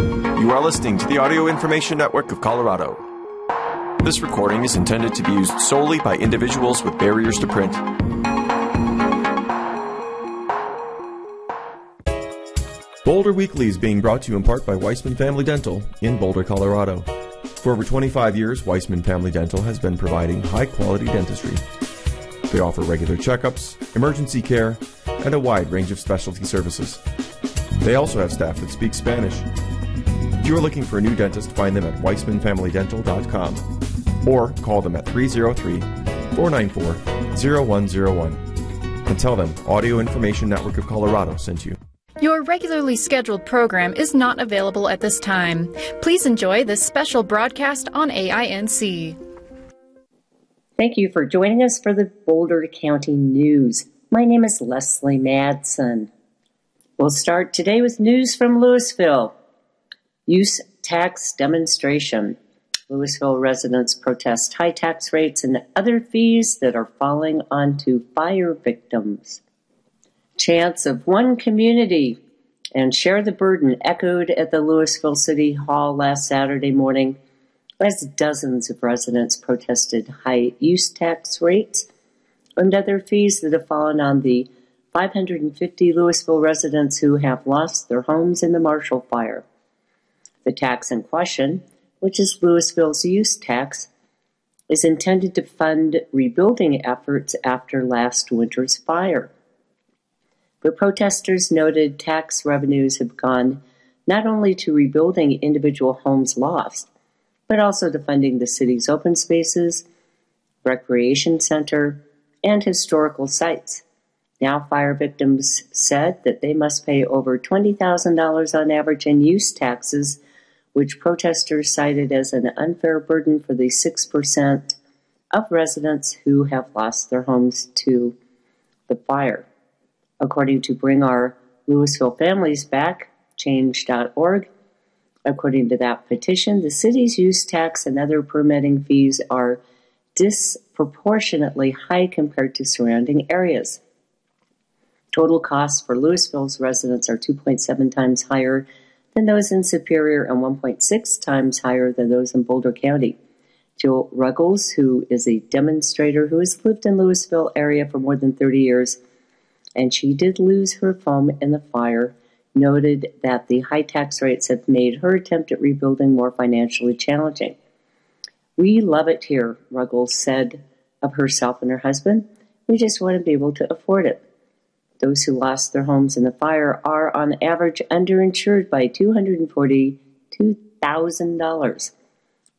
You are listening to the Audio Information Network of Colorado. This recording is intended to be used solely by individuals with barriers to print. Boulder Weekly is being brought to you in part by Weissman Family Dental in Boulder, Colorado. For over 25 years, Weissman Family Dental has been providing high quality dentistry. They offer regular checkups, emergency care, and a wide range of specialty services. They also have staff that speak Spanish. If you are looking for a new dentist, find them at weissmanfamilydental.com or call them at 303 494 0101 and tell them Audio Information Network of Colorado sent you. Your regularly scheduled program is not available at this time. Please enjoy this special broadcast on AINC. Thank you for joining us for the Boulder County News. My name is Leslie Madsen. We'll start today with news from Louisville. Use tax demonstration. Louisville residents protest high tax rates and other fees that are falling onto fire victims chants of one community and share the burden echoed at the Louisville City Hall last Saturday morning as dozens of residents protested high use tax rates and other fees that have fallen on the 550 Louisville residents who have lost their homes in the Marshall Fire. The tax in question, which is Louisville's use tax, is intended to fund rebuilding efforts after last winter's fire. But protesters noted tax revenues have gone not only to rebuilding individual homes lost, but also to funding the city's open spaces, recreation center, and historical sites. Now, fire victims said that they must pay over $20,000 on average in use taxes, which protesters cited as an unfair burden for the 6% of residents who have lost their homes to the fire. According to Bring Our Louisville Families Back, change.org, according to that petition, the city's use tax and other permitting fees are disproportionately high compared to surrounding areas. Total costs for Louisville's residents are 2.7 times higher than those in Superior and 1.6 times higher than those in Boulder County. Jill Ruggles, who is a demonstrator who has lived in Louisville area for more than 30 years, and she did lose her phone in the fire, noted that the high tax rates have made her attempt at rebuilding more financially challenging. We love it here, Ruggles said of herself and her husband. We just want to be able to afford it. Those who lost their homes in the fire are, on average, underinsured by $242,000,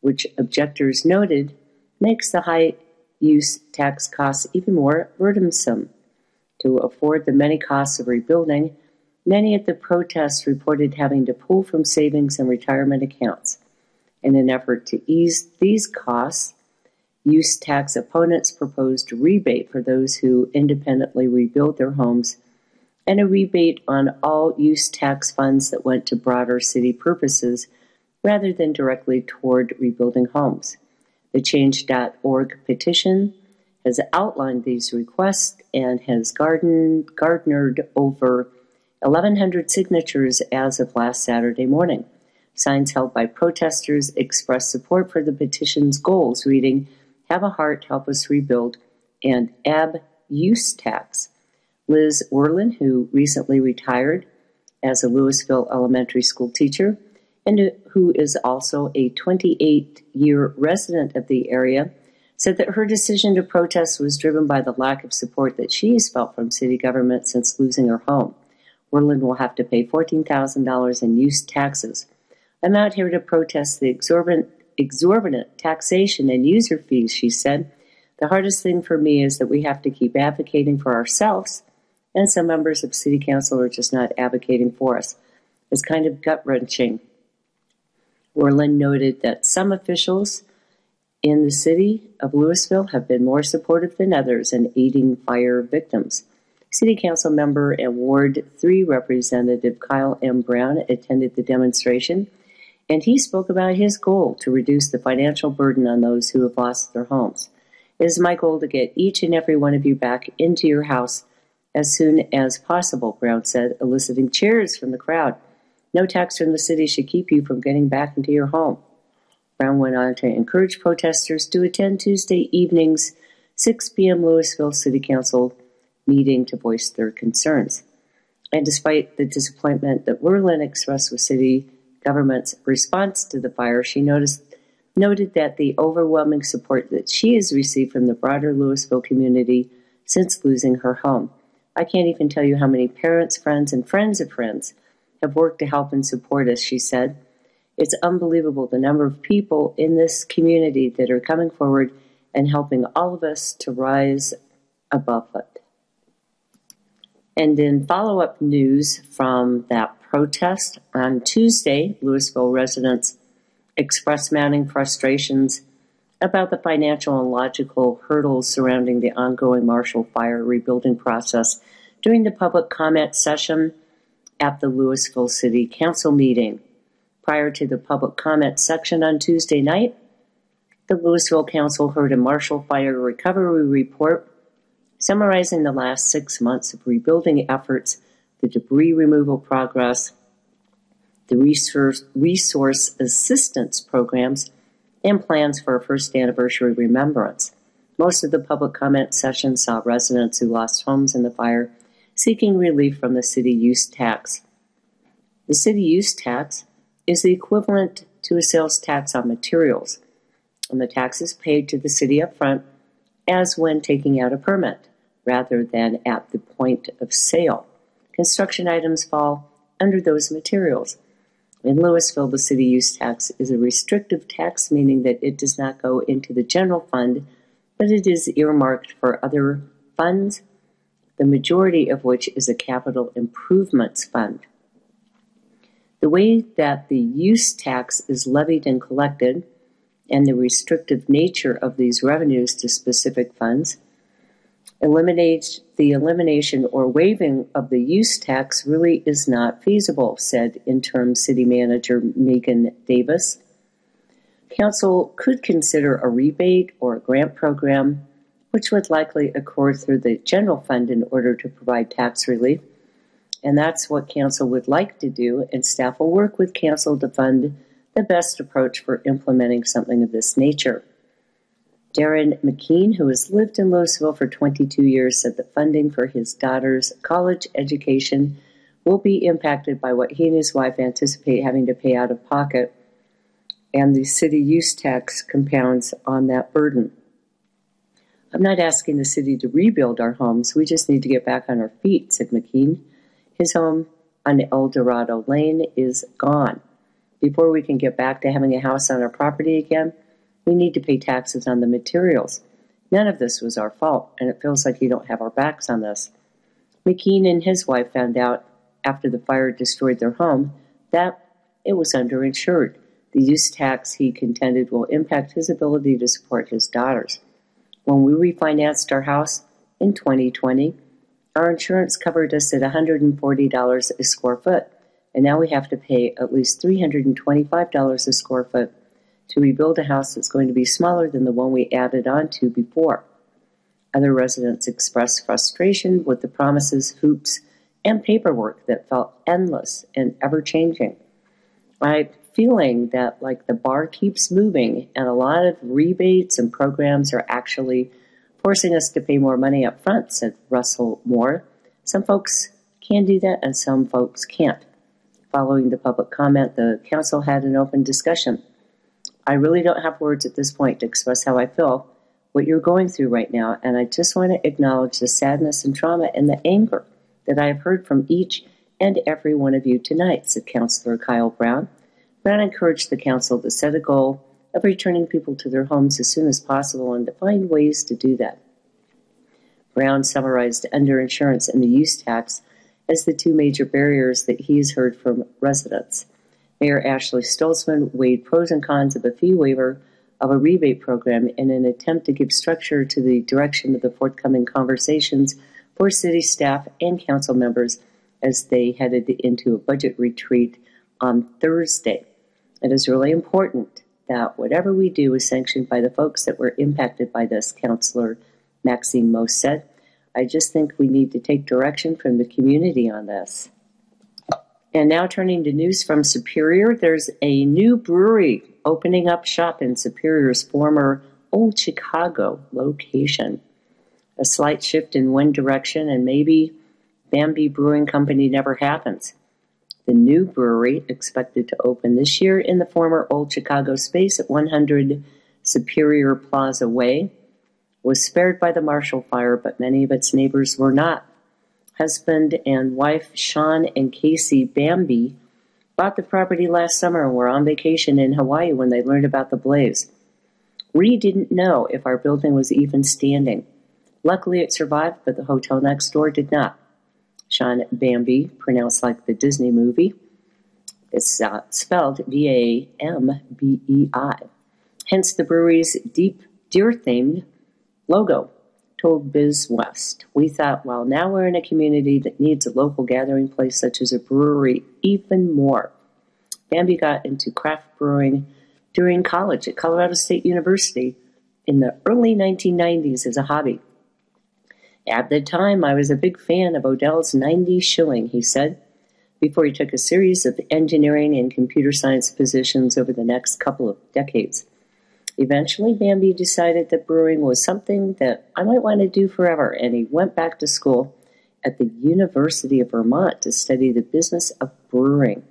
which objectors noted makes the high use tax costs even more burdensome. To afford the many costs of rebuilding, many at the protests reported having to pull from savings and retirement accounts. In an effort to ease these costs, use tax opponents proposed rebate for those who independently rebuild their homes and a rebate on all use tax funds that went to broader city purposes rather than directly toward rebuilding homes. The Change.org petition has outlined these requests and has garden, garnered over 1,100 signatures as of last Saturday morning. Signs held by protesters express support for the petition's goals, reading, Have a Heart, Help Us Rebuild, and Ab Use Tax. Liz Werlin, who recently retired as a Louisville elementary school teacher and who is also a 28 year resident of the area, said that her decision to protest was driven by the lack of support that she has felt from city government since losing her home. Werlin will have to pay $14,000 in use taxes. I'm out here to protest the exorbitant, exorbitant taxation and user fees, she said. The hardest thing for me is that we have to keep advocating for ourselves, and some members of city council are just not advocating for us. It's kind of gut wrenching. Werlin noted that some officials in the city of Louisville have been more supportive than others in aiding fire victims. City Council member and Ward 3 Representative Kyle M. Brown attended the demonstration, and he spoke about his goal to reduce the financial burden on those who have lost their homes. It is my goal to get each and every one of you back into your house as soon as possible, Brown said, eliciting cheers from the crowd. No tax from the city should keep you from getting back into your home. Brown went on to encourage protesters to attend Tuesday evening's 6 p.m. Louisville City Council meeting to voice their concerns. And despite the disappointment that Werlin expressed with city government's response to the fire, she noticed, noted that the overwhelming support that she has received from the broader Louisville community since losing her home. I can't even tell you how many parents, friends, and friends of friends have worked to help and support us, she said. It's unbelievable the number of people in this community that are coming forward and helping all of us to rise above it. And in follow up news from that protest on Tuesday, Louisville residents expressed mounting frustrations about the financial and logical hurdles surrounding the ongoing Marshall Fire rebuilding process during the public comment session at the Louisville City Council meeting. Prior to the public comment section on Tuesday night, the Louisville Council heard a Marshall Fire recovery report summarizing the last six months of rebuilding efforts, the debris removal progress, the resource, resource assistance programs, and plans for a first anniversary remembrance. Most of the public comment session saw residents who lost homes in the fire seeking relief from the city use tax. The city use tax is the equivalent to a sales tax on materials, and the tax is paid to the city up front as when taking out a permit, rather than at the point of sale. Construction items fall under those materials. In Louisville, the city use tax is a restrictive tax, meaning that it does not go into the general fund, but it is earmarked for other funds the majority of which is a capital improvements fund. The way that the use tax is levied and collected, and the restrictive nature of these revenues to specific funds, eliminates the elimination or waiving of the use tax really is not feasible, said interim city manager Megan Davis. Council could consider a rebate or a grant program which would likely occur through the general fund in order to provide tax relief. And that's what Council would like to do, and staff will work with Council to fund the best approach for implementing something of this nature. Darren McKean, who has lived in Louisville for 22 years, said the funding for his daughter's college education will be impacted by what he and his wife anticipate having to pay out of pocket, and the city use tax compounds on that burden. I'm not asking the city to rebuild our homes. We just need to get back on our feet, said McKean. His home on El Dorado Lane is gone. Before we can get back to having a house on our property again, we need to pay taxes on the materials. None of this was our fault, and it feels like you don't have our backs on this. McKean and his wife found out after the fire destroyed their home that it was underinsured. The use tax, he contended, will impact his ability to support his daughters. When we refinanced our house in 2020, our insurance covered us at $140 a square foot, and now we have to pay at least $325 a square foot to rebuild a house that's going to be smaller than the one we added on to before. Other residents expressed frustration with the promises, hoops, and paperwork that felt endless and ever changing. I feeling that like the bar keeps moving and a lot of rebates and programs are actually forcing us to pay more money up front, said Russell Moore. Some folks can do that and some folks can't. Following the public comment, the council had an open discussion. I really don't have words at this point to express how I feel, what you're going through right now, and I just want to acknowledge the sadness and trauma and the anger that I have heard from each and every one of you tonight, said Councillor Kyle Brown. Brown encouraged the council to set a goal of returning people to their homes as soon as possible and to find ways to do that. Brown summarized underinsurance and the use tax as the two major barriers that he has heard from residents. Mayor Ashley Stolzman weighed pros and cons of a fee waiver of a rebate program in an attempt to give structure to the direction of the forthcoming conversations for city staff and council members as they headed into a budget retreat on Thursday. It is really important that whatever we do is sanctioned by the folks that were impacted by this, Councillor Maxine Most said. I just think we need to take direction from the community on this. And now turning to news from Superior, there's a new brewery opening up shop in Superior's former Old Chicago location. A slight shift in one direction, and maybe Bambei Brewing Company never happens. The new brewery, expected to open this year in the former Old Chicago space at 100 Superior Plaza Way, was spared by the Marshall Fire, but many of its neighbors were not. Husband and wife Sean and Casey Bambei bought the property last summer and were on vacation in Hawaii when they learned about the blaze. We didn't know if our building was even standing. Luckily, it survived, but the hotel next door did not. Sean Bambei, pronounced like the Disney movie, it's uh, spelled V A M B E I. Hence the brewery's deep deer themed logo told BizWest. We thought, well, now we're in a community that needs a local gathering place such as a brewery even more. Bambei got into craft brewing during college at Colorado State University in the early 1990s as a hobby. At the time, I was a big fan of Odell's 90 shilling, he said, before he took a series of engineering and computer science positions over the next couple of decades. Eventually, Bambei decided that brewing was something that I might want to do forever, and he went back to school at the University of Vermont to study the business of brewing.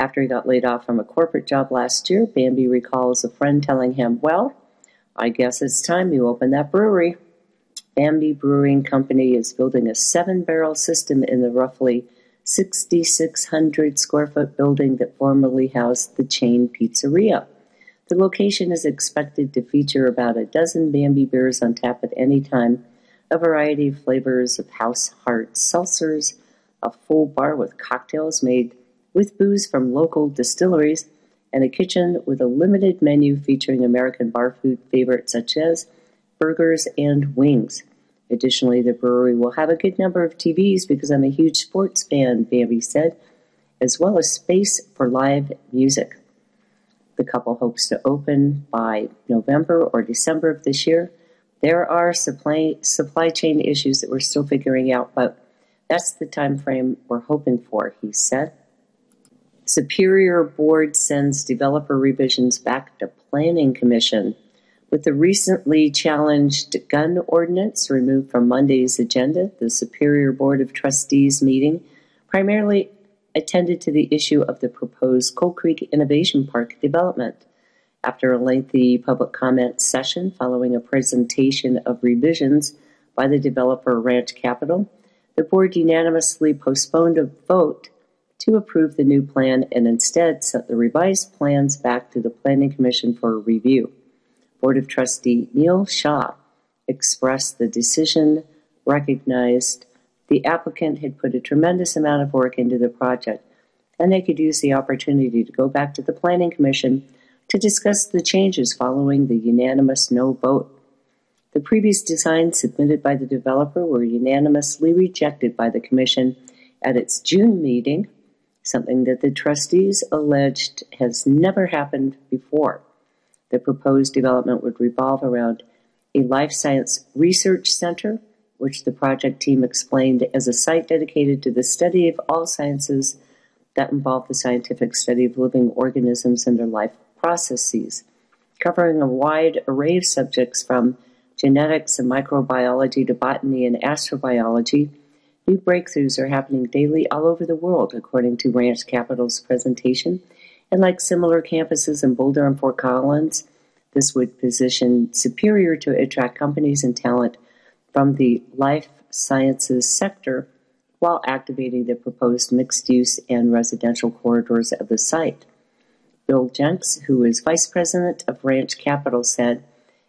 After he got laid off from a corporate job last year, Bambei recalls a friend telling him, Well, I guess it's time you open that brewery. Bambei Brewing Company is building a seven barrel system in the roughly 6,600 square foot building that formerly housed the chain pizzeria. The location is expected to feature about a dozen Bambei beers on tap at any time, a variety of flavors of house heart seltzers, a full bar with cocktails made with booze from local distilleries, and a kitchen with a limited menu featuring American bar food favorites such as burgers and wings. Additionally, the brewery will have a good number of TVs because I'm a huge sports fan, Bambei said, as well as space for live music. The couple hopes to open by November or December of this year. There are supply supply chain issues that we're still figuring out, but that's the time frame we're hoping for, he said. Superior Board sends developer revisions back to Planning Commission. With the recently challenged gun ordinance removed from Monday's agenda, the Superior Board of Trustees meeting primarily attended to the issue of the proposed Coal Creek Innovation Park development. After a lengthy public comment session following a presentation of revisions by the developer Ranch Capital, the board unanimously postponed a vote to approve the new plan and instead sent the revised plans back to the Planning Commission for review. Board of Trustee Neal Shah expressed the decision recognized the applicant had put a tremendous amount of work into the project, and they could use the opportunity to go back to the Planning Commission to discuss the changes following the unanimous no vote. The previous designs submitted by the developer were unanimously rejected by the Commission at its June meeting, something that the trustees alleged has never happened before. The proposed development would revolve around a life science research center which the project team explained as a site dedicated to the study of all sciences that involve the scientific study of living organisms and their life processes, covering a wide array of subjects from genetics and microbiology to botany and astrobiology. New breakthroughs are happening daily all over the world, according to Ranch Capital's presentation. And like similar campuses in Boulder and Fort Collins, this would position Superior to attract companies and talent from the life sciences sector while activating the proposed mixed use and residential corridors of the site. Bill Jenks, who is vice president of Ranch Capital, said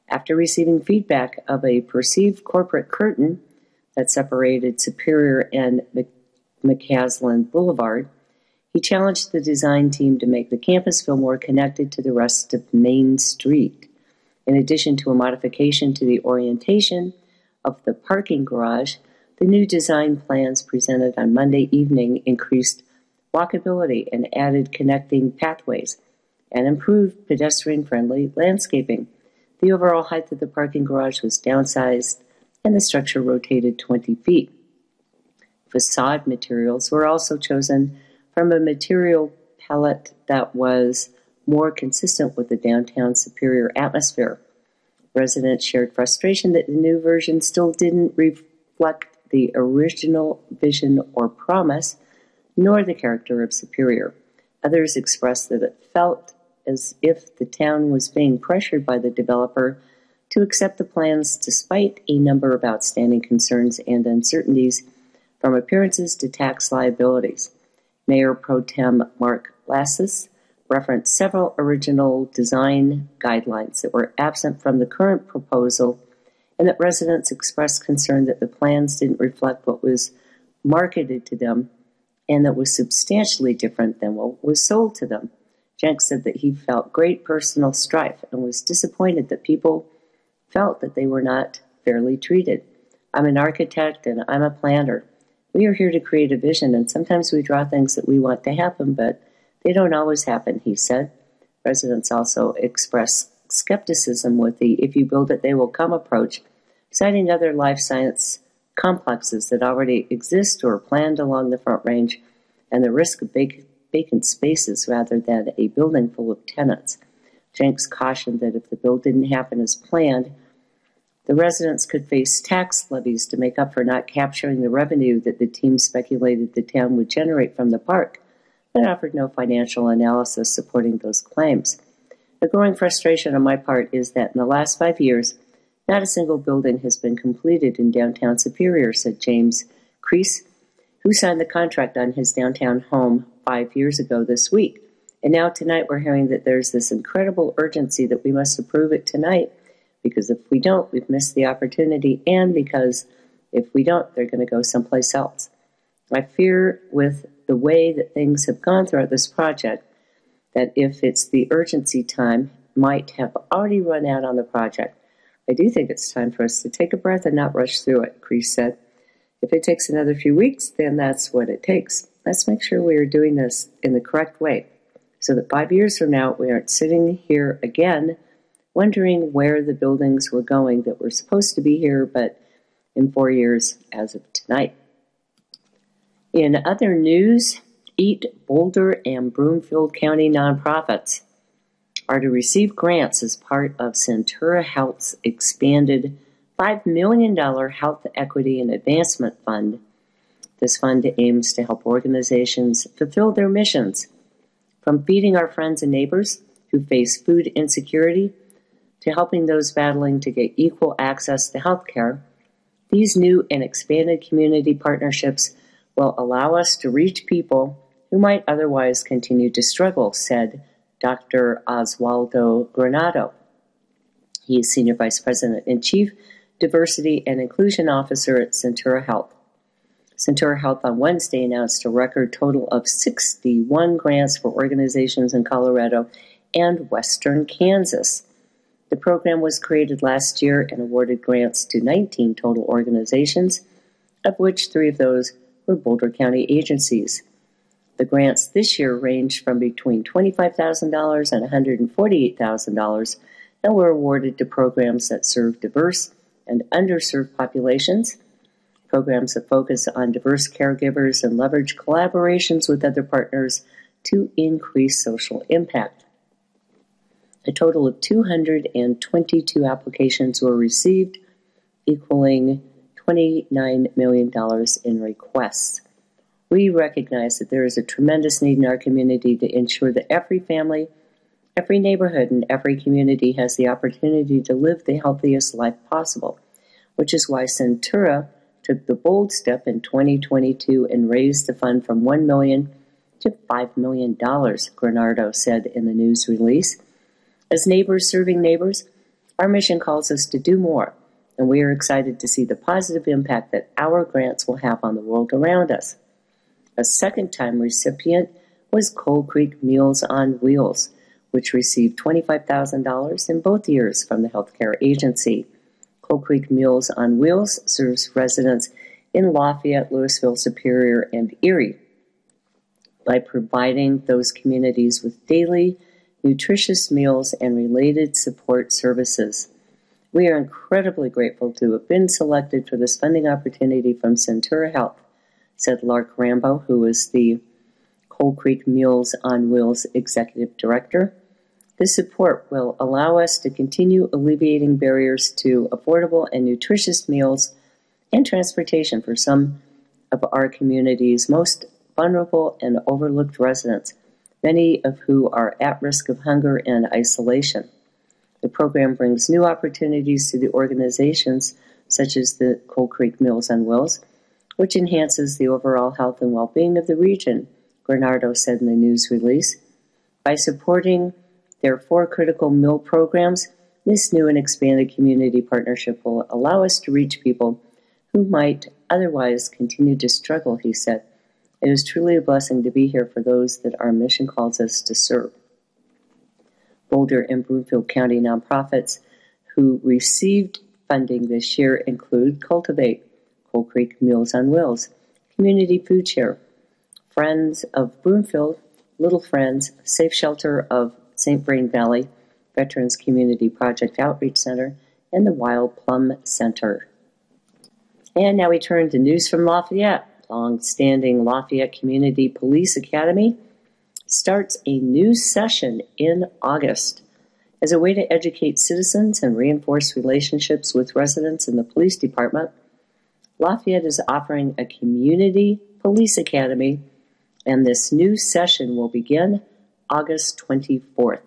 after receiving feedback of a perceived corporate curtain that separated Superior and McCaslin Boulevard, he challenged the design team to make the campus feel more connected to the rest of Main Street. In addition to a modification to the orientation, of the parking garage, the new design plans presented on Monday evening increased walkability and added connecting pathways and improved pedestrian friendly landscaping. The overall height of the parking garage was downsized and the structure rotated 20 feet. Facade materials were also chosen from a material palette that was more consistent with the downtown Superior atmosphere. Residents shared frustration that the new version still didn't reflect the original vision or promise, nor the character of Superior. Others expressed that it felt as if the town was being pressured by the developer to accept the plans despite a number of outstanding concerns and uncertainties, from appearances to tax liabilities. Mayor Pro Tem Mark Lacis referenced several original design guidelines that were absent from the current proposal, and that residents expressed concern that the plans didn't reflect what was marketed to them and that was substantially different than what was sold to them. Jenks said that he felt great personal strife and was disappointed that people felt that they were not fairly treated. I'm an architect and I'm a planner. We are here to create a vision, and sometimes we draw things that we want to happen, but they don't always happen, he said. Residents also expressed skepticism with the if you build it, they will come approach, citing other life science complexes that already exist or are planned along the Front Range and the risk of vacant spaces rather than a building full of tenants. Jenks cautioned that if the build didn't happen as planned, the residents could face tax levies to make up for not capturing the revenue that the team speculated the town would generate from the park, but offered no financial analysis supporting those claims. The growing frustration on my part is that in the last five years, not a single building has been completed in downtown Superior, said James Crease, who signed the contract on his downtown home five years ago this week. And now tonight we're hearing that there's this incredible urgency that we must approve it tonight because if we don't, we've missed the opportunity, and because if we don't, they're going to go someplace else. I fear with the way that things have gone throughout this project that if it's the urgency time, might have already run out on the project. I do think it's time for us to take a breath and not rush through it, Crease said. If it takes another few weeks, then that's what it takes. Let's make sure we are doing this in the correct way so that five years from now we aren't sitting here again wondering where the buildings were going that were supposed to be here, but in four years as of tonight. In other news, eight Boulder and Broomfield County nonprofits are to receive grants as part of Centura Health's expanded $5 million Health Equity and Advancement Fund. This fund aims to help organizations fulfill their missions, from feeding our friends and neighbors who face food insecurity to helping those battling to get equal access to health care, these new and expanded community partnerships will allow us to reach people who might otherwise continue to struggle, said Dr. Oswaldo Granado. He is Senior Vice President and Chief Diversity and Inclusion Officer at Centura Health. Centura Health on Wednesday announced a record total of 61 grants for organizations in Colorado and Western Kansas. The program was created last year and awarded grants to 19 total organizations, of which three of those were Boulder County agencies. The grants this year ranged from between $25,000 and $148,000 and were awarded to programs that serve diverse and underserved populations, programs that focus on diverse caregivers and leverage collaborations with other partners to increase social impact. A total of 222 applications were received, equaling $29 million in requests. We recognize that there is a tremendous need in our community to ensure that every family, every neighborhood, and every community has the opportunity to live the healthiest life possible, which is why Centura took the bold step in 2022 and raised the fund from 1 million to $5 million, Granado said in the news release. As neighbors serving neighbors, our mission calls us to do more, and we are excited to see the positive impact that our grants will have on the world around us. A second time recipient was Coal Creek Meals on Wheels, which received $25,000 in both years from the Healthcare Agency. Coal Creek Meals on Wheels serves residents in Lafayette, Louisville, Superior, and Erie by providing those communities with daily nutritious meals, and related support services. We are incredibly grateful to have been selected for this funding opportunity from Centura Health, said Lark Rambo, who is the Coal Creek Meals on Wheels Executive Director. This support will allow us to continue alleviating barriers to affordable and nutritious meals and transportation for some of our community's most vulnerable and overlooked residents, many of who are at risk of hunger and isolation. The program brings new opportunities to the organizations such as the Coal Creek Meals on Wheels, which enhances the overall health and well being of the region, Granado said in the news release. By supporting their four critical mill programs, this new and expanded community partnership will allow us to reach people who might otherwise continue to struggle, he said. It is truly a blessing to be here for those that our mission calls us to serve. Boulder and Broomfield County nonprofits who received funding this year include Cultivate, Coal Creek Meals on Wheels, Community Food Share, Friends of Broomfield, Little Friends, Safe Shelter of St. Vrain Valley, Veterans Community Project Outreach Center, and the Wild Plum Center. And now we turn to news from Lafayette. Long-standing Lafayette Community Police Academy starts a new session in August. As a way to educate citizens and reinforce relationships with residents in the police department, Lafayette is offering a community police academy, and this new session will begin August 24th.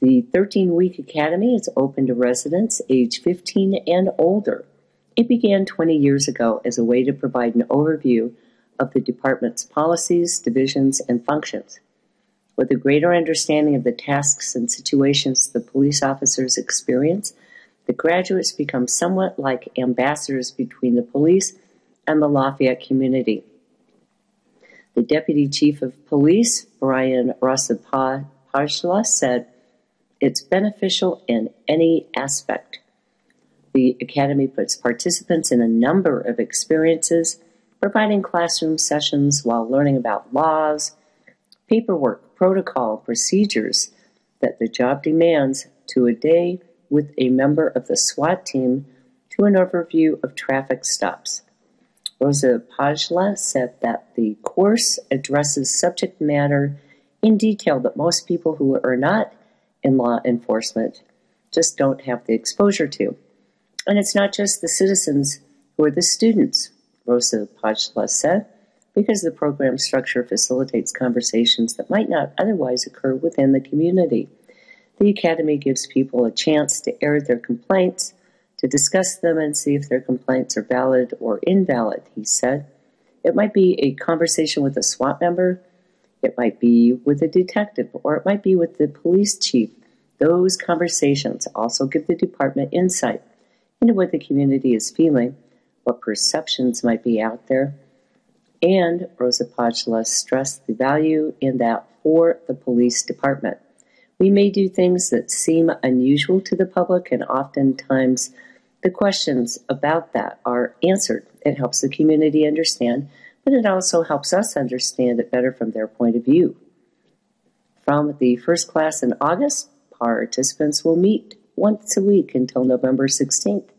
The 13 week academy is open to residents age 15 and older. It began 20 years ago as a way to provide an overview of the department's policies, divisions, and functions. With a greater understanding of the tasks and situations the police officers experience, the graduates become somewhat like ambassadors between the police and the Lafayette community. The Deputy Chief of Police, Brian Rosipajla, said, It's beneficial in any aspect. The Academy puts participants in a number of experiences, providing classroom sessions while learning about laws, paperwork, protocol, procedures that the job demands to a day with a member of the SWAT team to an overview of traffic stops. Rosa Pajla said that the course addresses subject matter in detail that most people who are not in law enforcement just don't have the exposure to. And it's not just the citizens who are the students, Rosa Pajla said, because the program structure facilitates conversations that might not otherwise occur within the community. The Academy gives people a chance to air their complaints to discuss them and see if their complaints are valid or invalid, he said. It might be a conversation with a SWAT member, it might be with a detective, or it might be with the police chief. Those conversations also give the department insight into what the community is feeling, what perceptions might be out there. And Rosipajla stressed the value in that for the police department. We may do things that seem unusual to the public, and oftentimes the questions about that are answered. It helps the community understand, but it also helps us understand it better from their point of view. From the first class in August, participants will meet once a week until November 16th.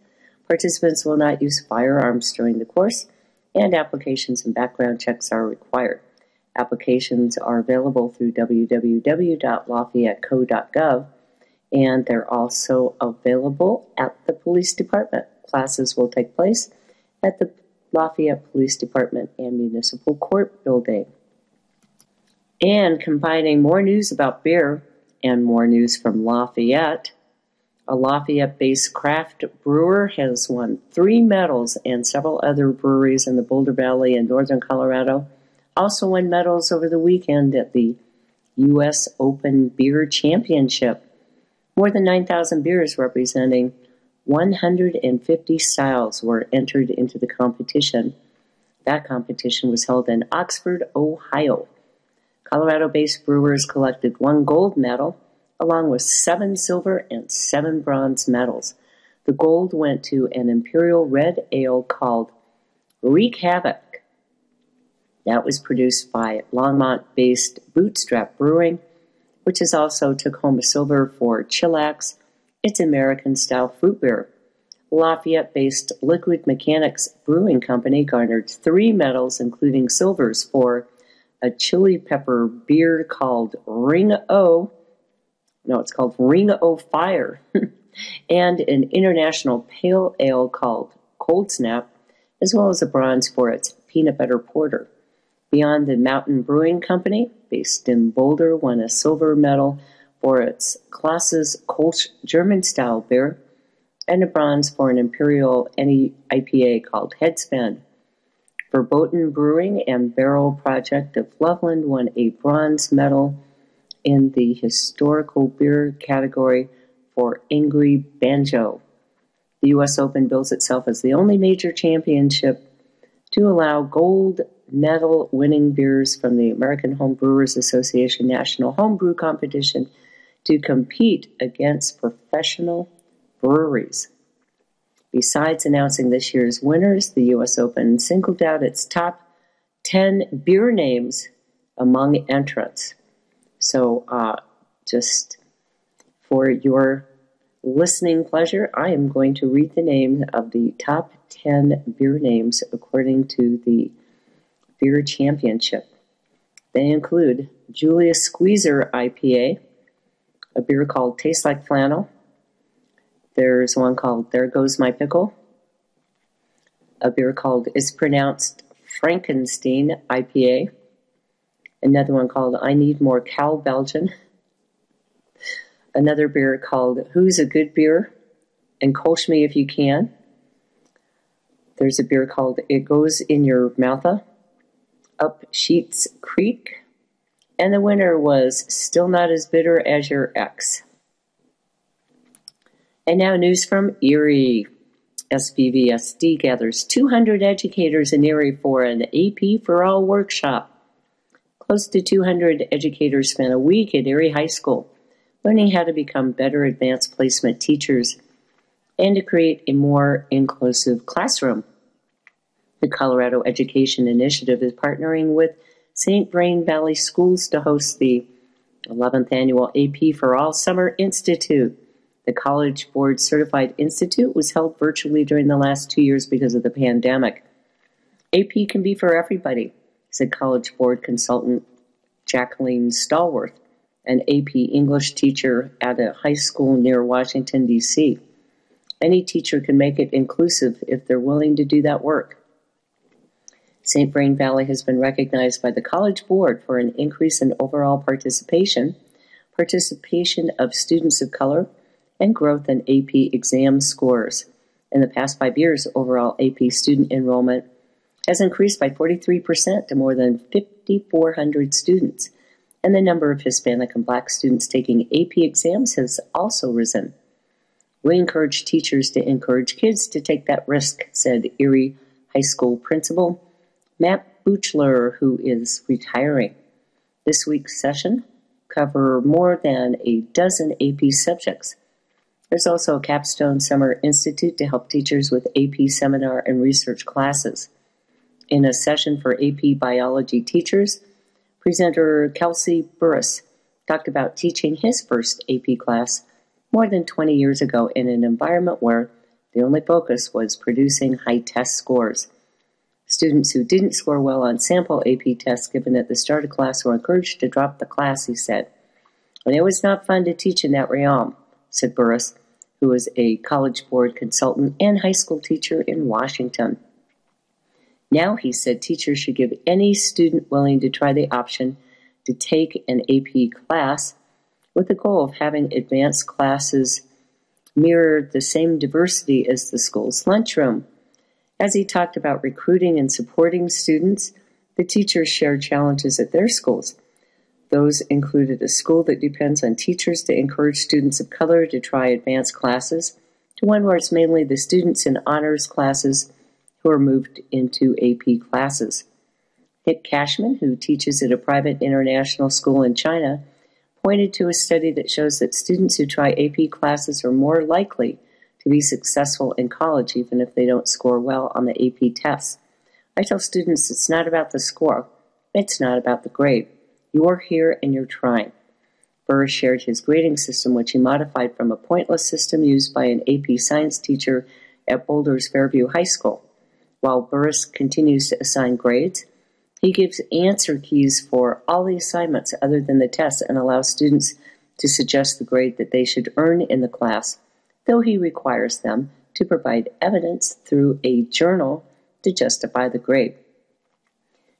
Participants will not use firearms during the course, and applications and background checks are required. Applications are available through www.lafayetteco.gov and they're also available at the police department. Classes will take place at the Lafayette Police Department and Municipal Court building. And combining more news about beer and more news from Lafayette, a Lafayette based craft brewer has won three medals, and several other breweries in the Boulder Valley and northern Colorado also won medals over the weekend at the U.S. Open Beer Championship. More than 9,000 beers representing 150 styles were entered into the competition. That competition was held in Oxford, Ohio. Colorado based brewers collected one gold medal, along with seven silver and seven bronze medals. The gold went to an imperial red ale called Wreak Havoc. That was produced by Longmont based Bootstrap Brewing which has also took home a silver for Chillax, its American style fruit beer. Lafayette based Liquid Mechanics Brewing Company garnered three medals, including silvers for a chili pepper beer called Ring O. No, it's called Ring O Fire, and an international pale ale called Cold Snap, as well as a bronze for its peanut butter porter. Beyond the Mountain Brewing Company, based in Boulder, won a silver medal for its Klaas's Kolsch German style beer and a bronze for an imperial IPA called Headspin. Verboten Brewing and Barrel Project of Loveland won a bronze medal in the historical beer category for Angry Banjo. The U.S. Open bills itself as the only major championship to allow gold medal winning beers from the American Homebrewers Association National Homebrew Competition to compete against professional breweries. Besides announcing this year's winners, the U.S. Open singled out its top 10 beer names among entrants. So, uh, just for your listening pleasure, I am going to read the name of the top 10 beer names according to the Beer Championship. They include Julius Squeezer IPA, a beer called Tastes Like Flannel, there's one called There Goes My Pickle, a beer called It's Pronounced Frankenstein IPA, another one called I Need More Cal Belgian, another beer called Who's a Good Beer, and Kolsch Me If You Can. There's a beer called It Goes in Your Moutha, Up Sheets Creek, and the winner was Still Not As Bitter as Your Ex. And now news from Erie. SVVSD gathers 200 educators in Erie for an AP for All workshop. Close to 200 educators spent a week at Erie High School learning how to become better advanced placement teachers and to create a more inclusive classroom. The Colorado Education Initiative is partnering with St. Vrain Valley Schools to host the 11th annual AP for All Summer Institute. The College Board Certified Institute was held virtually during the last two years because of the pandemic. AP can be for everybody, said College Board consultant Jacqueline Stallworth, an AP English teacher at a high school near Washington, D.C. Any teacher can make it inclusive if they're willing to do that work. St. Vrain Valley has been recognized by the College Board for an increase in overall participation, participation of students of color, and growth in AP exam scores. In the past five years, overall AP student enrollment has increased by 43% to more than 5,400 students, and the number of Hispanic and Black students taking AP exams has also risen. We encourage teachers to encourage kids to take that risk, said Erie High School principal Matt Buchler, who is retiring. This week's session cover more than a dozen AP subjects there's also a Capstone Summer Institute to help teachers with AP seminar and research classes. In a session for AP biology teachers, presenter Kelsey Burris talked about teaching his first AP class more than 20 years ago in an environment where the only focus was producing high test scores. Students who didn't score well on sample AP tests given at the start of class were encouraged to drop the class, he said. And it was not fun to teach in that realm, said Burris who is a College Board consultant and high school teacher in Washington. Now, he said, teachers should give any student willing to try the option to take an AP class with the goal of having advanced classes mirror the same diversity as the school's lunchroom. As he talked about recruiting and supporting students, the teachers shared challenges at their schools. Those included a school that depends on teachers to encourage students of color to try advanced classes, to one where it's mainly the students in honors classes who are moved into AP classes. Hit Cashman, who teaches at a private international school in China, pointed to a study that shows that students who try AP classes are more likely to be successful in college even if they don't score well on the AP tests. I tell students it's not about the score, it's not about the grade. You're here and you're trying. Burris shared his grading system, which he modified from a pointless system used by an AP science teacher at Boulder's Fairview High School. While Burris continues to assign grades, He gives answer keys for all the assignments other than the tests and allows students to suggest the grade that they should earn in the class, though he requires them to provide evidence through a journal to justify the grade.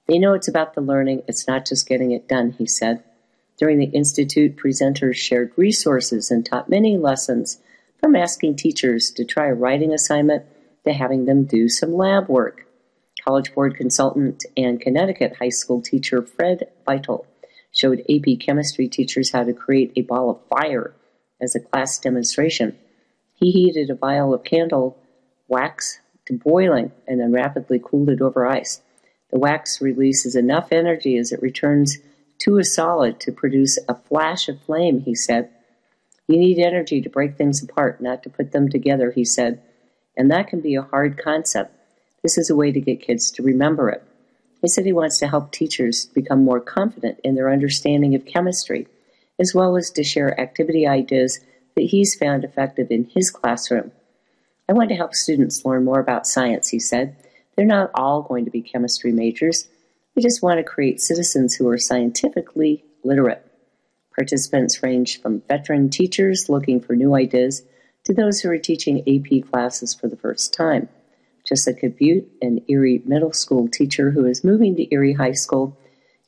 They know it's about the learning, it's not just getting it done, he said. During the Institute, presenters shared resources and taught many lessons from asking teachers to try a writing assignment to having them do some lab work. College Board consultant and Connecticut high school teacher Fred Vital showed AP chemistry teachers how to create a ball of fire as a class demonstration. He heated a vial of candle wax to boiling and then rapidly cooled it over ice. The wax releases enough energy as it returns to a solid to produce a flash of flame, he said. You need energy to break things apart, not to put them together, he said. And that can be a hard concept. This is a way to get kids to remember it. He said he wants to help teachers become more confident in their understanding of chemistry, as well as to share activity ideas that he's found effective in his classroom. I want to help students learn more about science, he said. They're not all going to be chemistry majors. We just want to create citizens who are scientifically literate. Participants ranged from veteran teachers looking for new ideas to those who are teaching AP classes for the first time. Jessica Butte, an Erie middle school teacher who is moving to Erie High School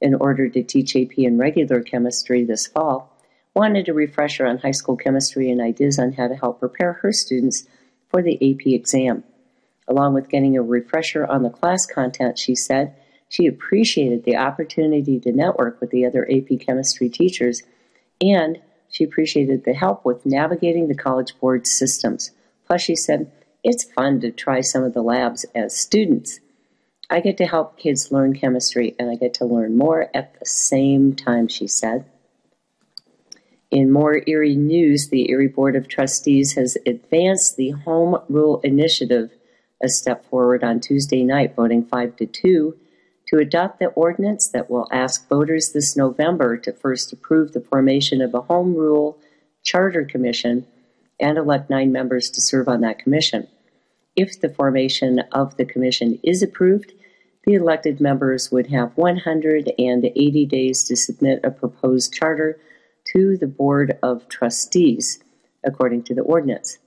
in order to teach AP and regular chemistry this fall, wanted a refresher on high school chemistry and ideas on how to help prepare her students for the AP exam. Along with getting a refresher on the class content, she said she appreciated the opportunity to network with the other AP chemistry teachers and she appreciated the help with navigating the College Board systems. Plus, she said, it's fun to try some of the labs as students. I get to help kids learn chemistry and I get to learn more at the same time, she said. In more Erie news, the Erie Board of Trustees has advanced the Home Rule Initiative a step forward on Tuesday night, voting 5 to 2 to adopt the ordinance that will ask voters this November to first approve the formation of a Home Rule Charter Commission and elect nine members to serve on that commission. If the formation of the commission is approved, the elected members would have 180 days to submit a proposed charter to the Board of Trustees, according to the ordinance.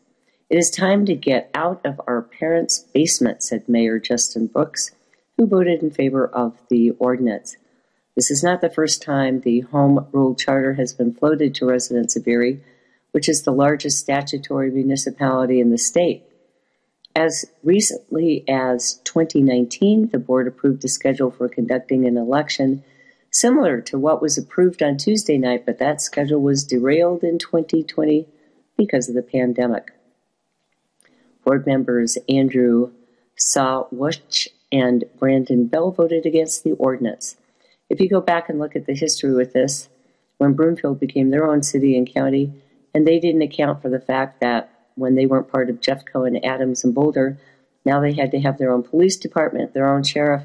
It is time to get out of our parents' basement, said Mayor Justin Brooks, who voted in favor of the ordinance. This is not the first time the Home Rule Charter has been floated to residents of Erie, which is the largest statutory municipality in the state. As recently as 2019, the board approved a schedule for conducting an election similar to what was approved on Tuesday night, but that schedule was derailed in 2020 because of the pandemic. Board members Andrew Sawusch and Brandon Bell voted against the ordinance. If you go back and look at the history with this, when Broomfield became their own city and county, and they didn't account for the fact that when they weren't part of Jeffco and Adams and Boulder. Now they had to have their own police department, their own sheriff.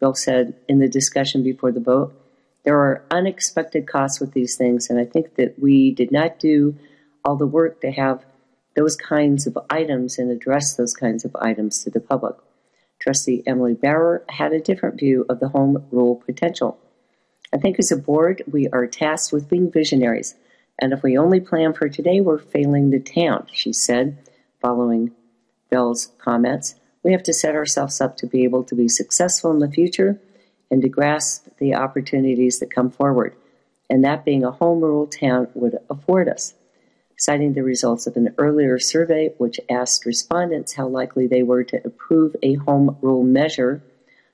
Bill said in the discussion before the vote, there are unexpected costs with these things, and I think that we did not do all the work to have those kinds of items and address those kinds of items to the public. Trustee Emily Barrow had a different view of the home rule potential. I think as a board, we are tasked with being visionaries and if we only plan for today, we're failing the town, she said, following Bell's comments. We have to set ourselves up to be able to be successful in the future and to grasp the opportunities that come forward, and that being a home rule town would afford us. Citing the results of an earlier survey, which asked respondents how likely they were to approve a home rule measure,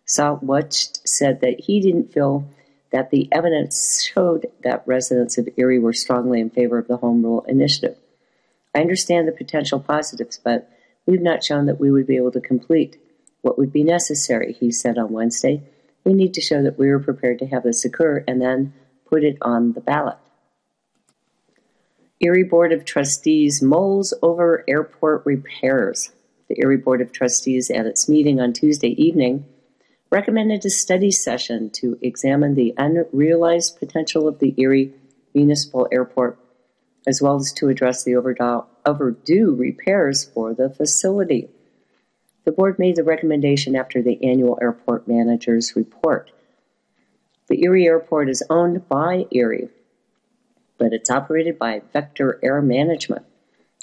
Sawusch said that he didn't feel that the evidence showed that residents of Erie were strongly in favor of the Home Rule Initiative. I understand the potential positives, but we've not shown that we would be able to complete what would be necessary, he said on Wednesday. We need to show that we are prepared to have this occur and then put it on the ballot. Erie Board of Trustees mulls over airport repairs. The Erie Board of Trustees, at its meeting on Tuesday evening, recommended a study session to examine the unrealized potential of the Erie Municipal Airport, as well as to address the overdue repairs for the facility. The board made the recommendation after the annual airport manager's report. The Erie Airport is owned by Erie, but it's operated by Vector Air Management.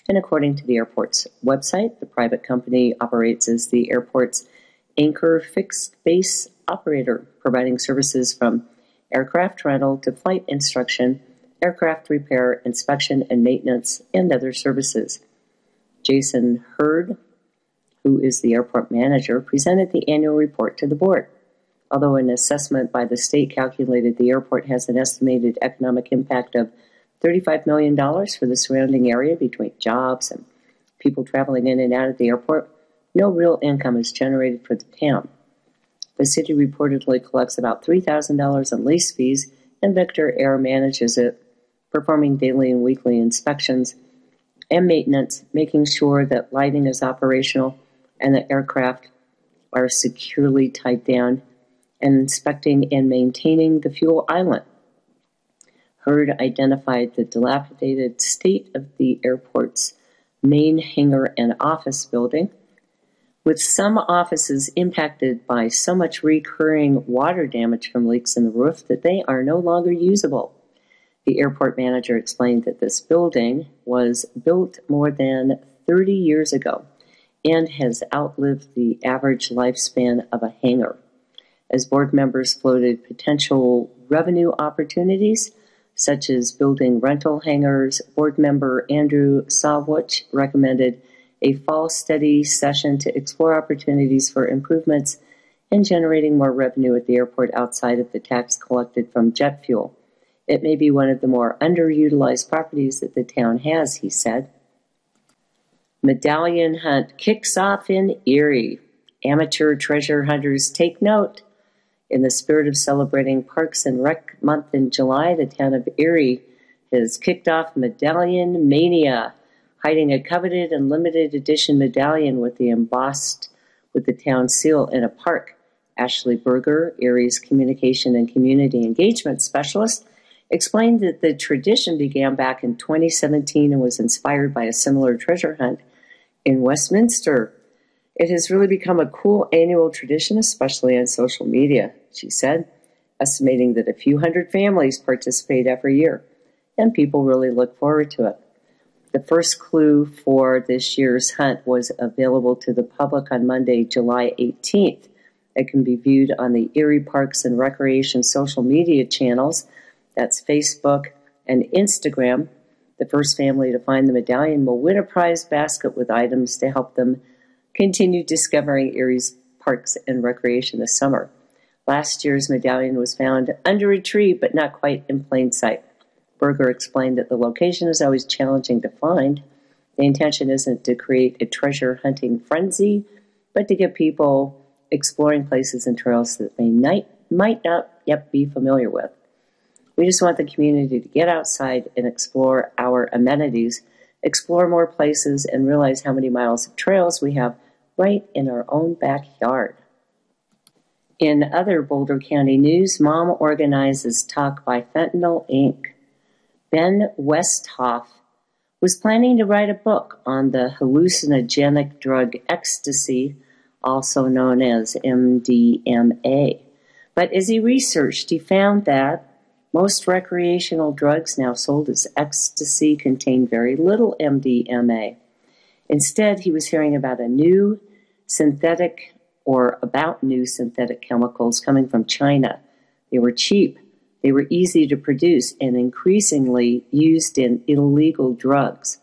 And according to the airport's website, the private company operates as the airport's anchor fixed base operator, providing services from aircraft rental to flight instruction, aircraft repair, inspection and maintenance, and other services. Jason Hurd, who is the airport manager, presented the annual report to the board. Although an assessment by the state calculated the airport has an estimated economic impact of $35 million for the surrounding area between jobs and people traveling in and out of the airport, no real income is generated for the town. The city reportedly collects about $3,000 in lease fees, and Vector Air manages it, performing daily and weekly inspections and maintenance, making sure that lighting is operational and the aircraft are securely tied down and inspecting and maintaining the fuel island. Hurd identified the dilapidated state of the airport's main hangar and office building, with some offices impacted by so much recurring water damage from leaks in the roof that they are no longer usable. The airport manager explained that this building was built more than 30 years ago and has outlived the average lifespan of a hangar as board members floated potential revenue opportunities, such as building rental hangars. Board member Andrew Sawusch recommended a fall study session to explore opportunities for improvements and generating more revenue at the airport outside of the tax collected from jet fuel. It may be one of the more underutilized properties that the town has, he said. Medallion hunt kicks off in Erie. Amateur treasure hunters take note. In the spirit of celebrating Parks and Rec Month in July, the town of Erie has kicked off Medallion Mania, hiding a coveted and limited edition medallion with the embossed with the town seal in a park. Ashley Berger, Erie's communication and community engagement specialist, explained that the tradition began back in 2017 and was inspired by a similar treasure hunt in Westminster. It has really become a cool annual tradition, especially on social media, she said, estimating that a few hundred families participate every year, and people really look forward to it. The first clue for this year's hunt was available to the public on Monday, July 18th. It can be viewed on the Erie Parks and Recreation social media channels. That's Facebook and Instagram. The first family to find the medallion will win a prize basket with items to help them continue discovering Erie's parks and recreation this summer. Last year's medallion was found under a tree, but not quite in plain sight. Berger explained that the location is always challenging to find. The intention isn't to create a treasure hunting frenzy, but to get people exploring places and trails that they might, might not yet be familiar with. We just want the community to get outside and explore our amenities explore more places, and realize how many miles of trails we have right in our own backyard. In other Boulder County news, Mom organizes talk by Fentanyl Inc. Ben Westhoff was planning to write a book on the hallucinogenic drug ecstasy, also known as MDMA. But as he researched, he found that most recreational drugs now sold as ecstasy contain very little MDMA. Instead, he was hearing about a new synthetic or about new synthetic chemicals coming from China. They were cheap, they were easy to produce, and increasingly used in illegal drugs.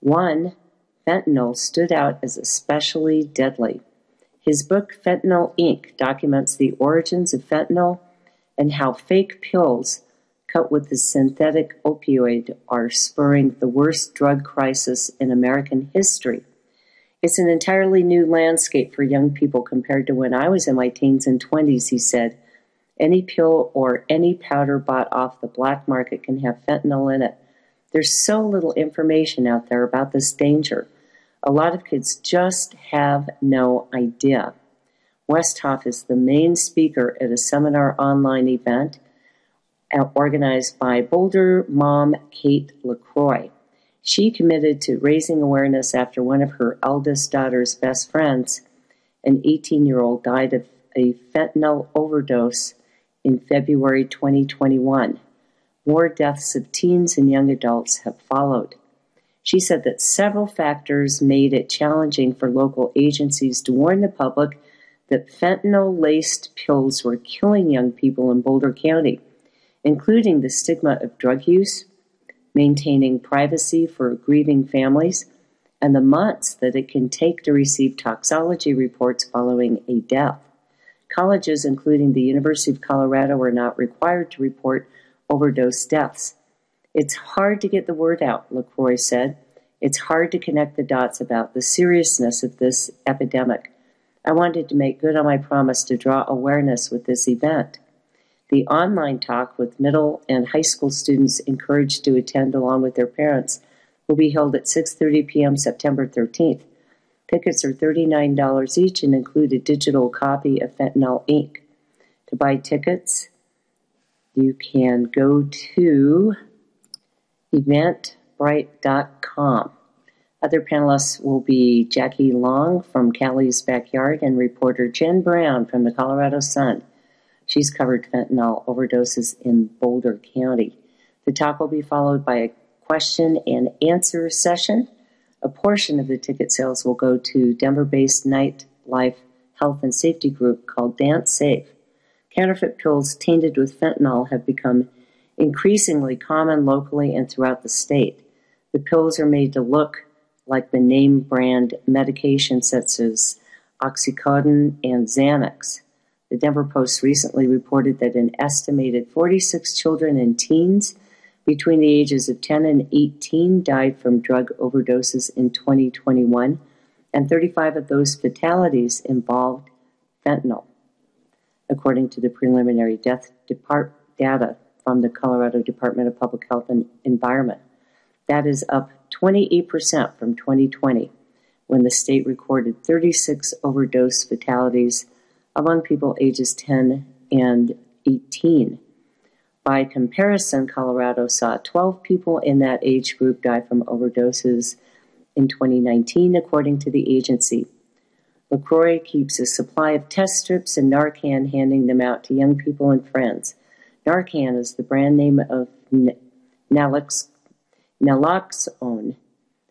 One, fentanyl, stood out as especially deadly. His book, Fentanyl Inc., documents the origins of fentanyl and how fake pills cut with the synthetic opioid are spurring the worst drug crisis in American history. It's an entirely new landscape for young people compared to when I was in my teens and 20s, he said. Any pill or any powder bought off the black market can have fentanyl in it. There's so little information out there about this danger. A lot of kids just have no idea. Westhoff is the main speaker at a seminar online event uh, organized by Boulder mom Kate LaCroix. She committed to raising awareness after one of her eldest daughter's best friends, an 18 year old, died of a fentanyl overdose in February 2021. More deaths of teens and young adults have followed. She said that several factors made it challenging for local agencies to warn the public that fentanyl laced pills were killing young people in Boulder County, including the stigma of drug use, maintaining privacy for grieving families, and the months that it can take to receive toxology reports following a death. Colleges, including the University of Colorado, are not required to report overdose deaths. It's hard to get the word out, LaCroix said. It's hard to connect the dots about the seriousness of this epidemic. I wanted to make good on my promise to draw awareness with this event. The online talk with middle and high school students encouraged to attend along with their parents will be held at 6:30 p.m. September 13th. Tickets are $39 each and include a digital copy of Fentanyl Inc. To buy tickets, you can go to eventbrite.com. Other panelists will be Jackie Long from Callie's Backyard and reporter Jen Brown from the Colorado Sun. She's covered fentanyl overdoses in Boulder County. The talk will be followed by a question and answer session. A portion of the ticket sales will go to Denver based nightlife health and safety group called DanceSafe. Counterfeit pills tainted with fentanyl have become increasingly common locally and throughout the state. The pills are made to look like the name brand medications such as Oxycontin and Xanax. The Denver Post recently reported that an estimated 46 children and teens between the ages of 10 and 18 died from drug overdoses in 2021, and 35 of those fatalities involved fentanyl, according to the preliminary death data from the Colorado Department of Public Health and Environment. That is up 28% from 2020, when the state recorded 36 overdose fatalities among people ages 10 and 18. By comparison, Colorado saw 12 people in that age group die from overdoses in 2019, according to the agency. LaCroix keeps a supply of test strips and Narcan, handing them out to young people and friends. Narcan is the brand name of Nalox, naloxone,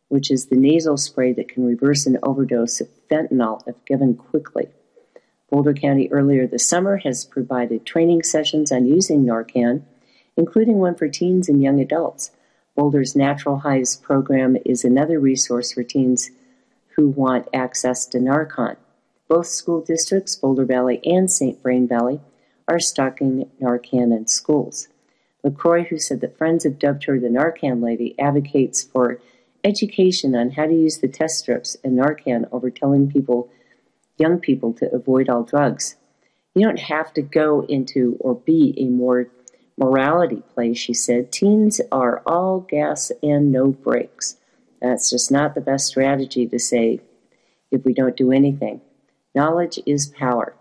which is the nasal spray that can reverse an overdose of fentanyl if given quickly. Boulder County earlier this summer has provided training sessions on using Narcan, including one for teens and young adults. Boulder's Natural Highs program is another resource for teens who want access to Narcan. Both school districts, Boulder Valley and St. Vrain Valley, are stocking Narcan in schools. LaCroix, who said that Friends have dubbed her the Narcan Lady, advocates for education on how to use the test strips and Narcan over telling people young people to avoid all drugs. You don't have to go into or be a more morality play, she said. Teens are all gas and no brakes. That's just not the best strategy to say if we don't do anything. Knowledge is power.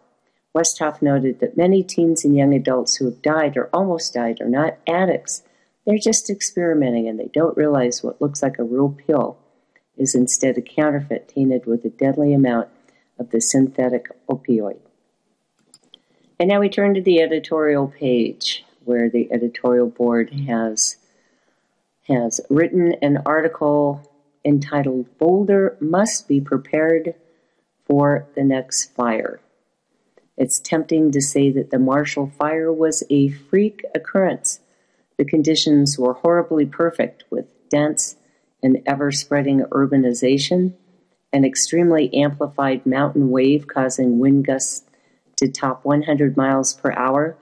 Westhoff noted that many teens and young adults who have died or almost died are not addicts. They're just experimenting and they don't realize what looks like a real pill is instead a counterfeit tainted with a deadly amount of the synthetic opioid. And now we turn to the editorial page where the editorial board mm-hmm. has has written an article entitled Boulder Must Be Prepared for the Next Fire. It's tempting to say that the Marshall Fire was a freak occurrence. The conditions were horribly perfect with dense and ever spreading urbanization an extremely amplified mountain wave causing wind gusts to top 100 miles per hour,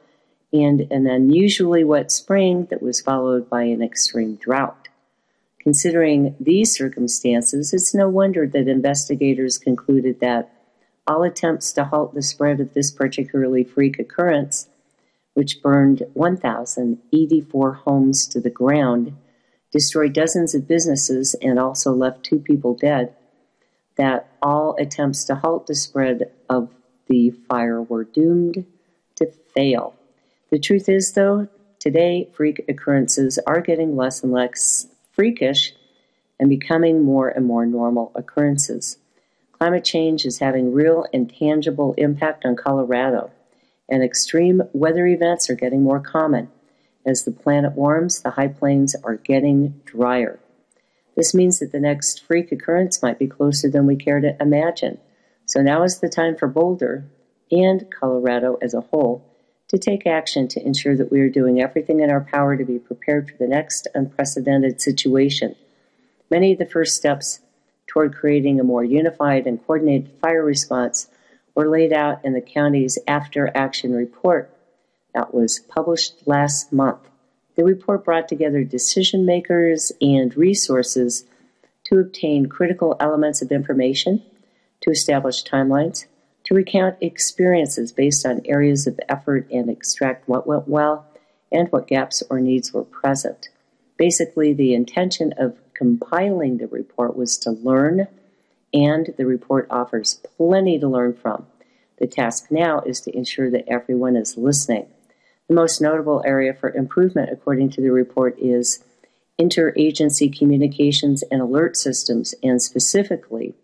and an unusually wet spring that was followed by an extreme drought. Considering these circumstances, it's no wonder that investigators concluded that all attempts to halt the spread of this particularly freak occurrence, which burned 1,084 homes to the ground, destroyed dozens of businesses, and also left two people dead, that all attempts to halt the spread of the fire were doomed to fail. The truth is, though, today freak occurrences are getting less and less freakish and becoming more and more normal occurrences. Climate change is having real and tangible impact on Colorado, and extreme weather events are getting more common. As the planet warms, the high plains are getting drier. This means that the next freak occurrence might be closer than we care to imagine. So now is the time for Boulder and Colorado as a whole to take action to ensure that we are doing everything in our power to be prepared for the next unprecedented situation. Many of the first steps toward creating a more unified and coordinated fire response were laid out in the county's After Action Report that was published last month. The report brought together decision makers and resources to obtain critical elements of information, to establish timelines, to recount experiences based on areas of effort and extract what went well and what gaps or needs were present. Basically, the intention of compiling the report was to learn, and the report offers plenty to learn from. The task now is to ensure that everyone is listening. The most notable area for improvement, according to the report, is interagency communications and alert systems, and specifically,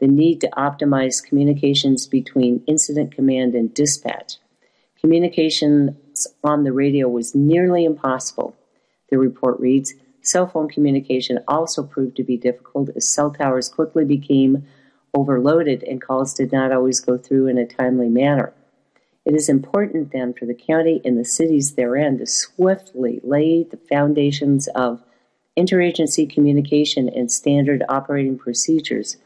the need to optimize communications between incident command and dispatch. Communications on the radio was nearly impossible. The report reads Cell phone communication also proved to be difficult as cell towers quickly became overloaded and calls did not always go through in a timely manner. It is important then for the county and the cities therein to swiftly lay the foundations of interagency communication and standard operating procedures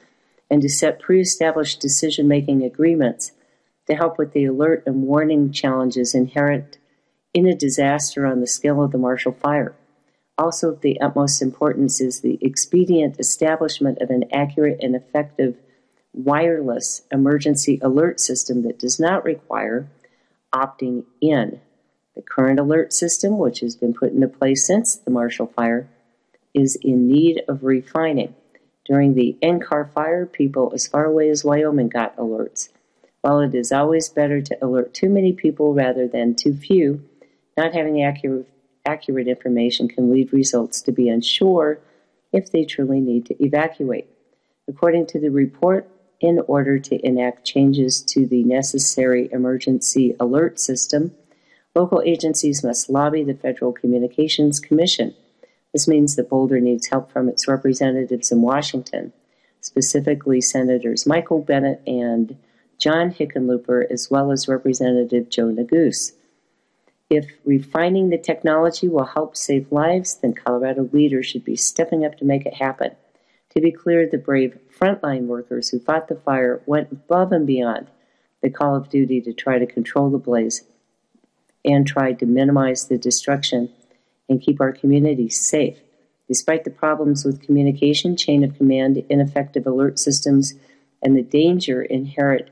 and to set pre established decision making agreements to help with the alert and warning challenges inherent in a disaster on the scale of the Marshall Fire. Also, of the utmost importance is the expedient establishment of an accurate and effective wireless emergency alert system that does not require opting in. The current alert system, which has been put into place since the Marshall Fire, is in need of refining. During the NCAR fire, people as far away as Wyoming got alerts. While it is always better to alert too many people rather than too few, not having accurate, accurate information can lead results to be unsure if they truly need to evacuate. According to the report, in order to enact changes to the necessary emergency alert system, local agencies must lobby the Federal Communications Commission this means that Boulder needs help from its representatives in Washington, specifically Senators Michael Bennet and John Hickenlooper, as well as Representative Joe Neguse. If refining the technology will help save lives, then Colorado leaders should be stepping up to make it happen. To be clear, the brave frontline workers who fought the fire went above and beyond the call of duty to try to control the blaze and tried to minimize the destruction and keep our communities safe. Despite the problems with communication, chain of command, ineffective alert systems, and the danger inherent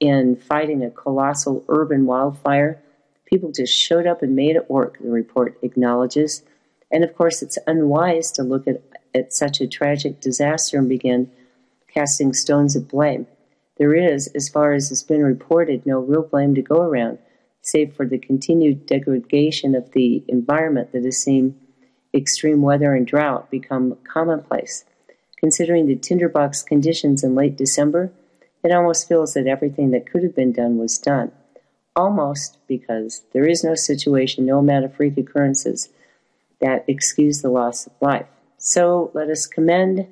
in fighting a colossal urban wildfire, people just showed up and made it work, the report acknowledges. And of course, it's unwise to look at, at such a tragic disaster and begin casting stones of blame. There is, as far as has been reported, no real blame to go around save for the continued degradation of the environment that has seen extreme weather and drought become commonplace. Considering the tinderbox conditions in late December, it almost feels that everything that could have been done was done. Almost because there is no situation, no amount of freak occurrences that excuse the loss of life. So let us commend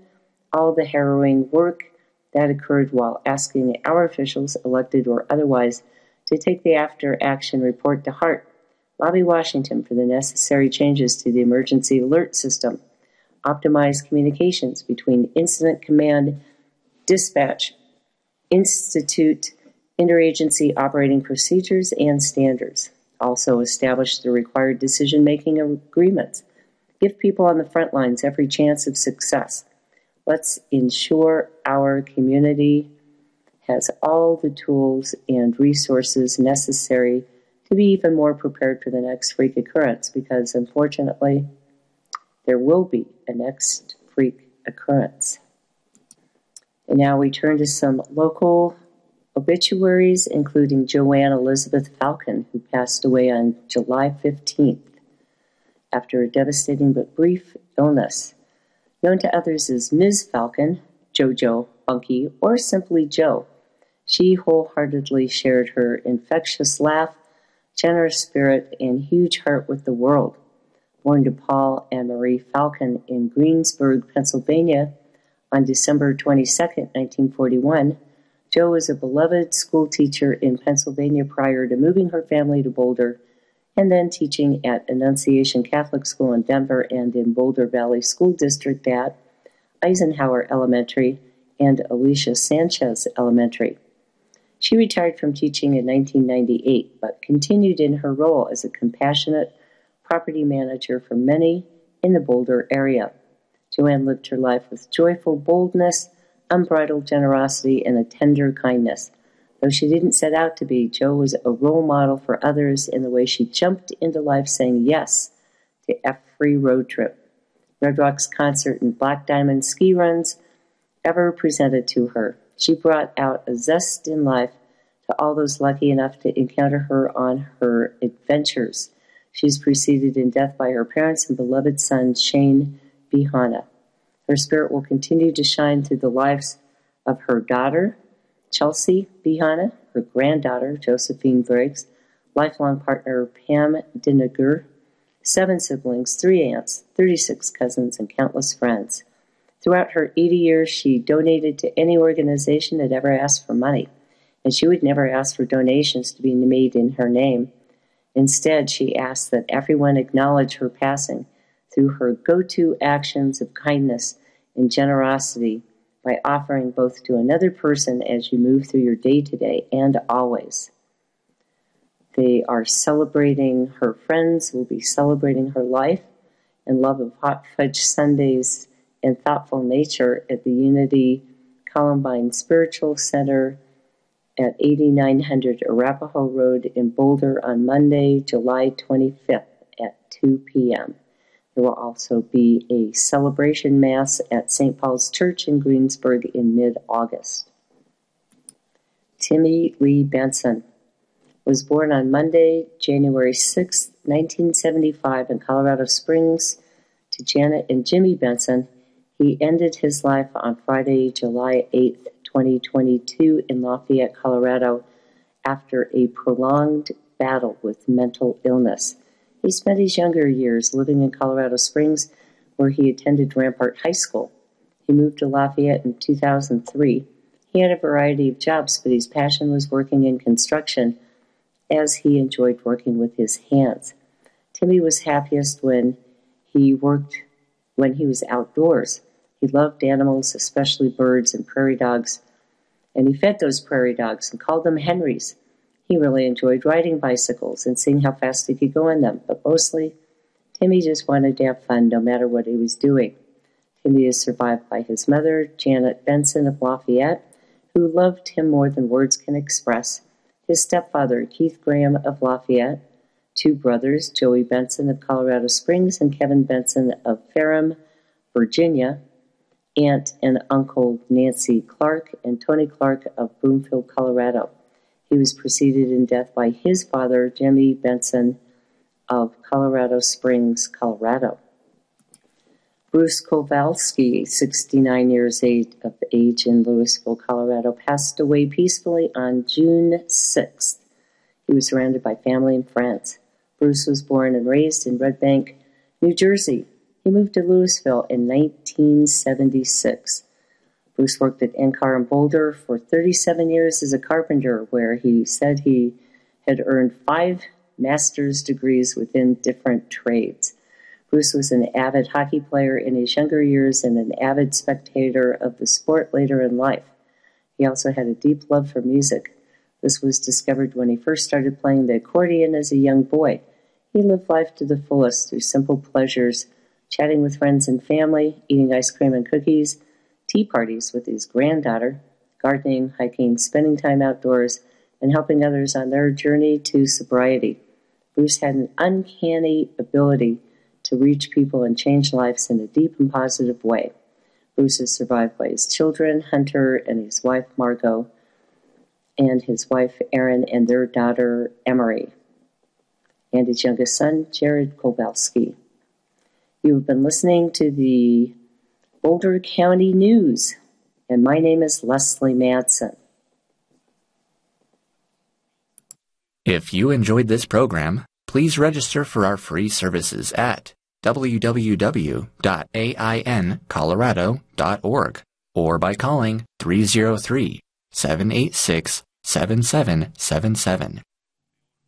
all the harrowing work that occurred while asking our officials, elected or otherwise, to take the after action report to heart, lobby Washington for the necessary changes to the emergency alert system, optimize communications between incident command, dispatch, institute interagency operating procedures and standards, also establish the required decision making agreements, give people on the front lines every chance of success. Let's ensure our community has all the tools and resources necessary to be even more prepared for the next freak occurrence because unfortunately there will be a next freak occurrence. And now we turn to some local obituaries, including Joanne Elizabeth Falcon, who passed away on July 15th after a devastating but brief illness. Known to others as Ms. Falcon, JoJo, Bunky, or simply Joe. She wholeheartedly shared her infectious laugh, generous spirit, and huge heart with the world. Born to Paul and Marie Falcon in Greensburg, Pennsylvania on December 22, 1941, Jo was a beloved school teacher in Pennsylvania prior to moving her family to Boulder and then teaching at Annunciation Catholic School in Denver and in Boulder Valley School District at Eisenhower Elementary and Alicia Sanchez Elementary. She retired from teaching in 1998 but continued in her role as a compassionate property manager for many in the Boulder area. Joanne lived her life with joyful boldness, unbridled generosity, and a tender kindness. Though she didn't set out to be, Jo was a role model for others in the way she jumped into life saying yes to every road trip. Red Rocks concert and Black Diamond ski runs ever presented to her. She brought out a zest in life to all those lucky enough to encounter her on her adventures. She is preceded in death by her parents and beloved son, Shane Bihana. Her spirit will continue to shine through the lives of her daughter, Chelsea Bihana, her granddaughter, Josephine Briggs, lifelong partner Pam Dinagur, seven siblings, three aunts, 36 cousins, and countless friends. Throughout her 80 years, she donated to any organization that ever asked for money, and she would never ask for donations to be made in her name. Instead, she asked that everyone acknowledge her passing through her go to actions of kindness and generosity by offering both to another person as you move through your day to day and always. They are celebrating her friends, will be celebrating her life and love of hot fudge Sundays and thoughtful nature at the Unity Columbine Spiritual Center at 8900 Arapahoe Road in Boulder on Monday, July 25th at 2 p.m. There will also be a celebration mass at St. Paul's Church in Greensburg in mid August. Timmy Lee Benson was born on Monday, January 6, 1975, in Colorado Springs to Janet and Jimmy Benson. He ended his life on Friday, July 8, 2022, in Lafayette, Colorado, after a prolonged battle with mental illness. He spent his younger years living in Colorado Springs, where he attended Rampart High School. He moved to Lafayette in 2003. He had a variety of jobs, but his passion was working in construction, as he enjoyed working with his hands. Timmy was happiest when he worked when he was outdoors. He loved animals, especially birds and prairie dogs, and he fed those prairie dogs and called them Henrys. He really enjoyed riding bicycles and seeing how fast he could go on them, but mostly, Timmy just wanted to have fun no matter what he was doing. Timmy is survived by his mother, Janet Benson of Lafayette, who loved him more than words can express, his stepfather, Keith Graham of Lafayette, two brothers, Joey Benson of Colorado Springs and Kevin Benson of Ferrum, Virginia, aunt and uncle Nancy Clark, and Tony Clark of Broomfield, Colorado. He was preceded in death by his father, Jimmy Benson of Colorado Springs, Colorado. Bruce Kowalski, 69 years of age in Louisville, Colorado, passed away peacefully on June 6th. He was surrounded by family and friends. Bruce was born and raised in Red Bank, New Jersey. He moved to Louisville in 1976. Bruce worked at NCAR in Boulder for 37 years as a carpenter, where he said he had earned five master's degrees within different trades. Bruce was an avid hockey player in his younger years and an avid spectator of the sport later in life. He also had a deep love for music. This was discovered when he first started playing the accordion as a young boy. He lived life to the fullest through simple pleasures, chatting with friends and family, eating ice cream and cookies, tea parties with his granddaughter, gardening, hiking, spending time outdoors, and helping others on their journey to sobriety. Bruce had an uncanny ability to reach people and change lives in a deep and positive way. Bruce is survived by his children, Hunter and his wife, Margot, and his wife, Erin, and their daughter, Emery, and his youngest son, Jared Kowalski. You have been listening to the Boulder County News, and my name is Leslie Madsen. If you enjoyed this program, please register for our free services at www.aincolorado.org or by calling 303 786 7777.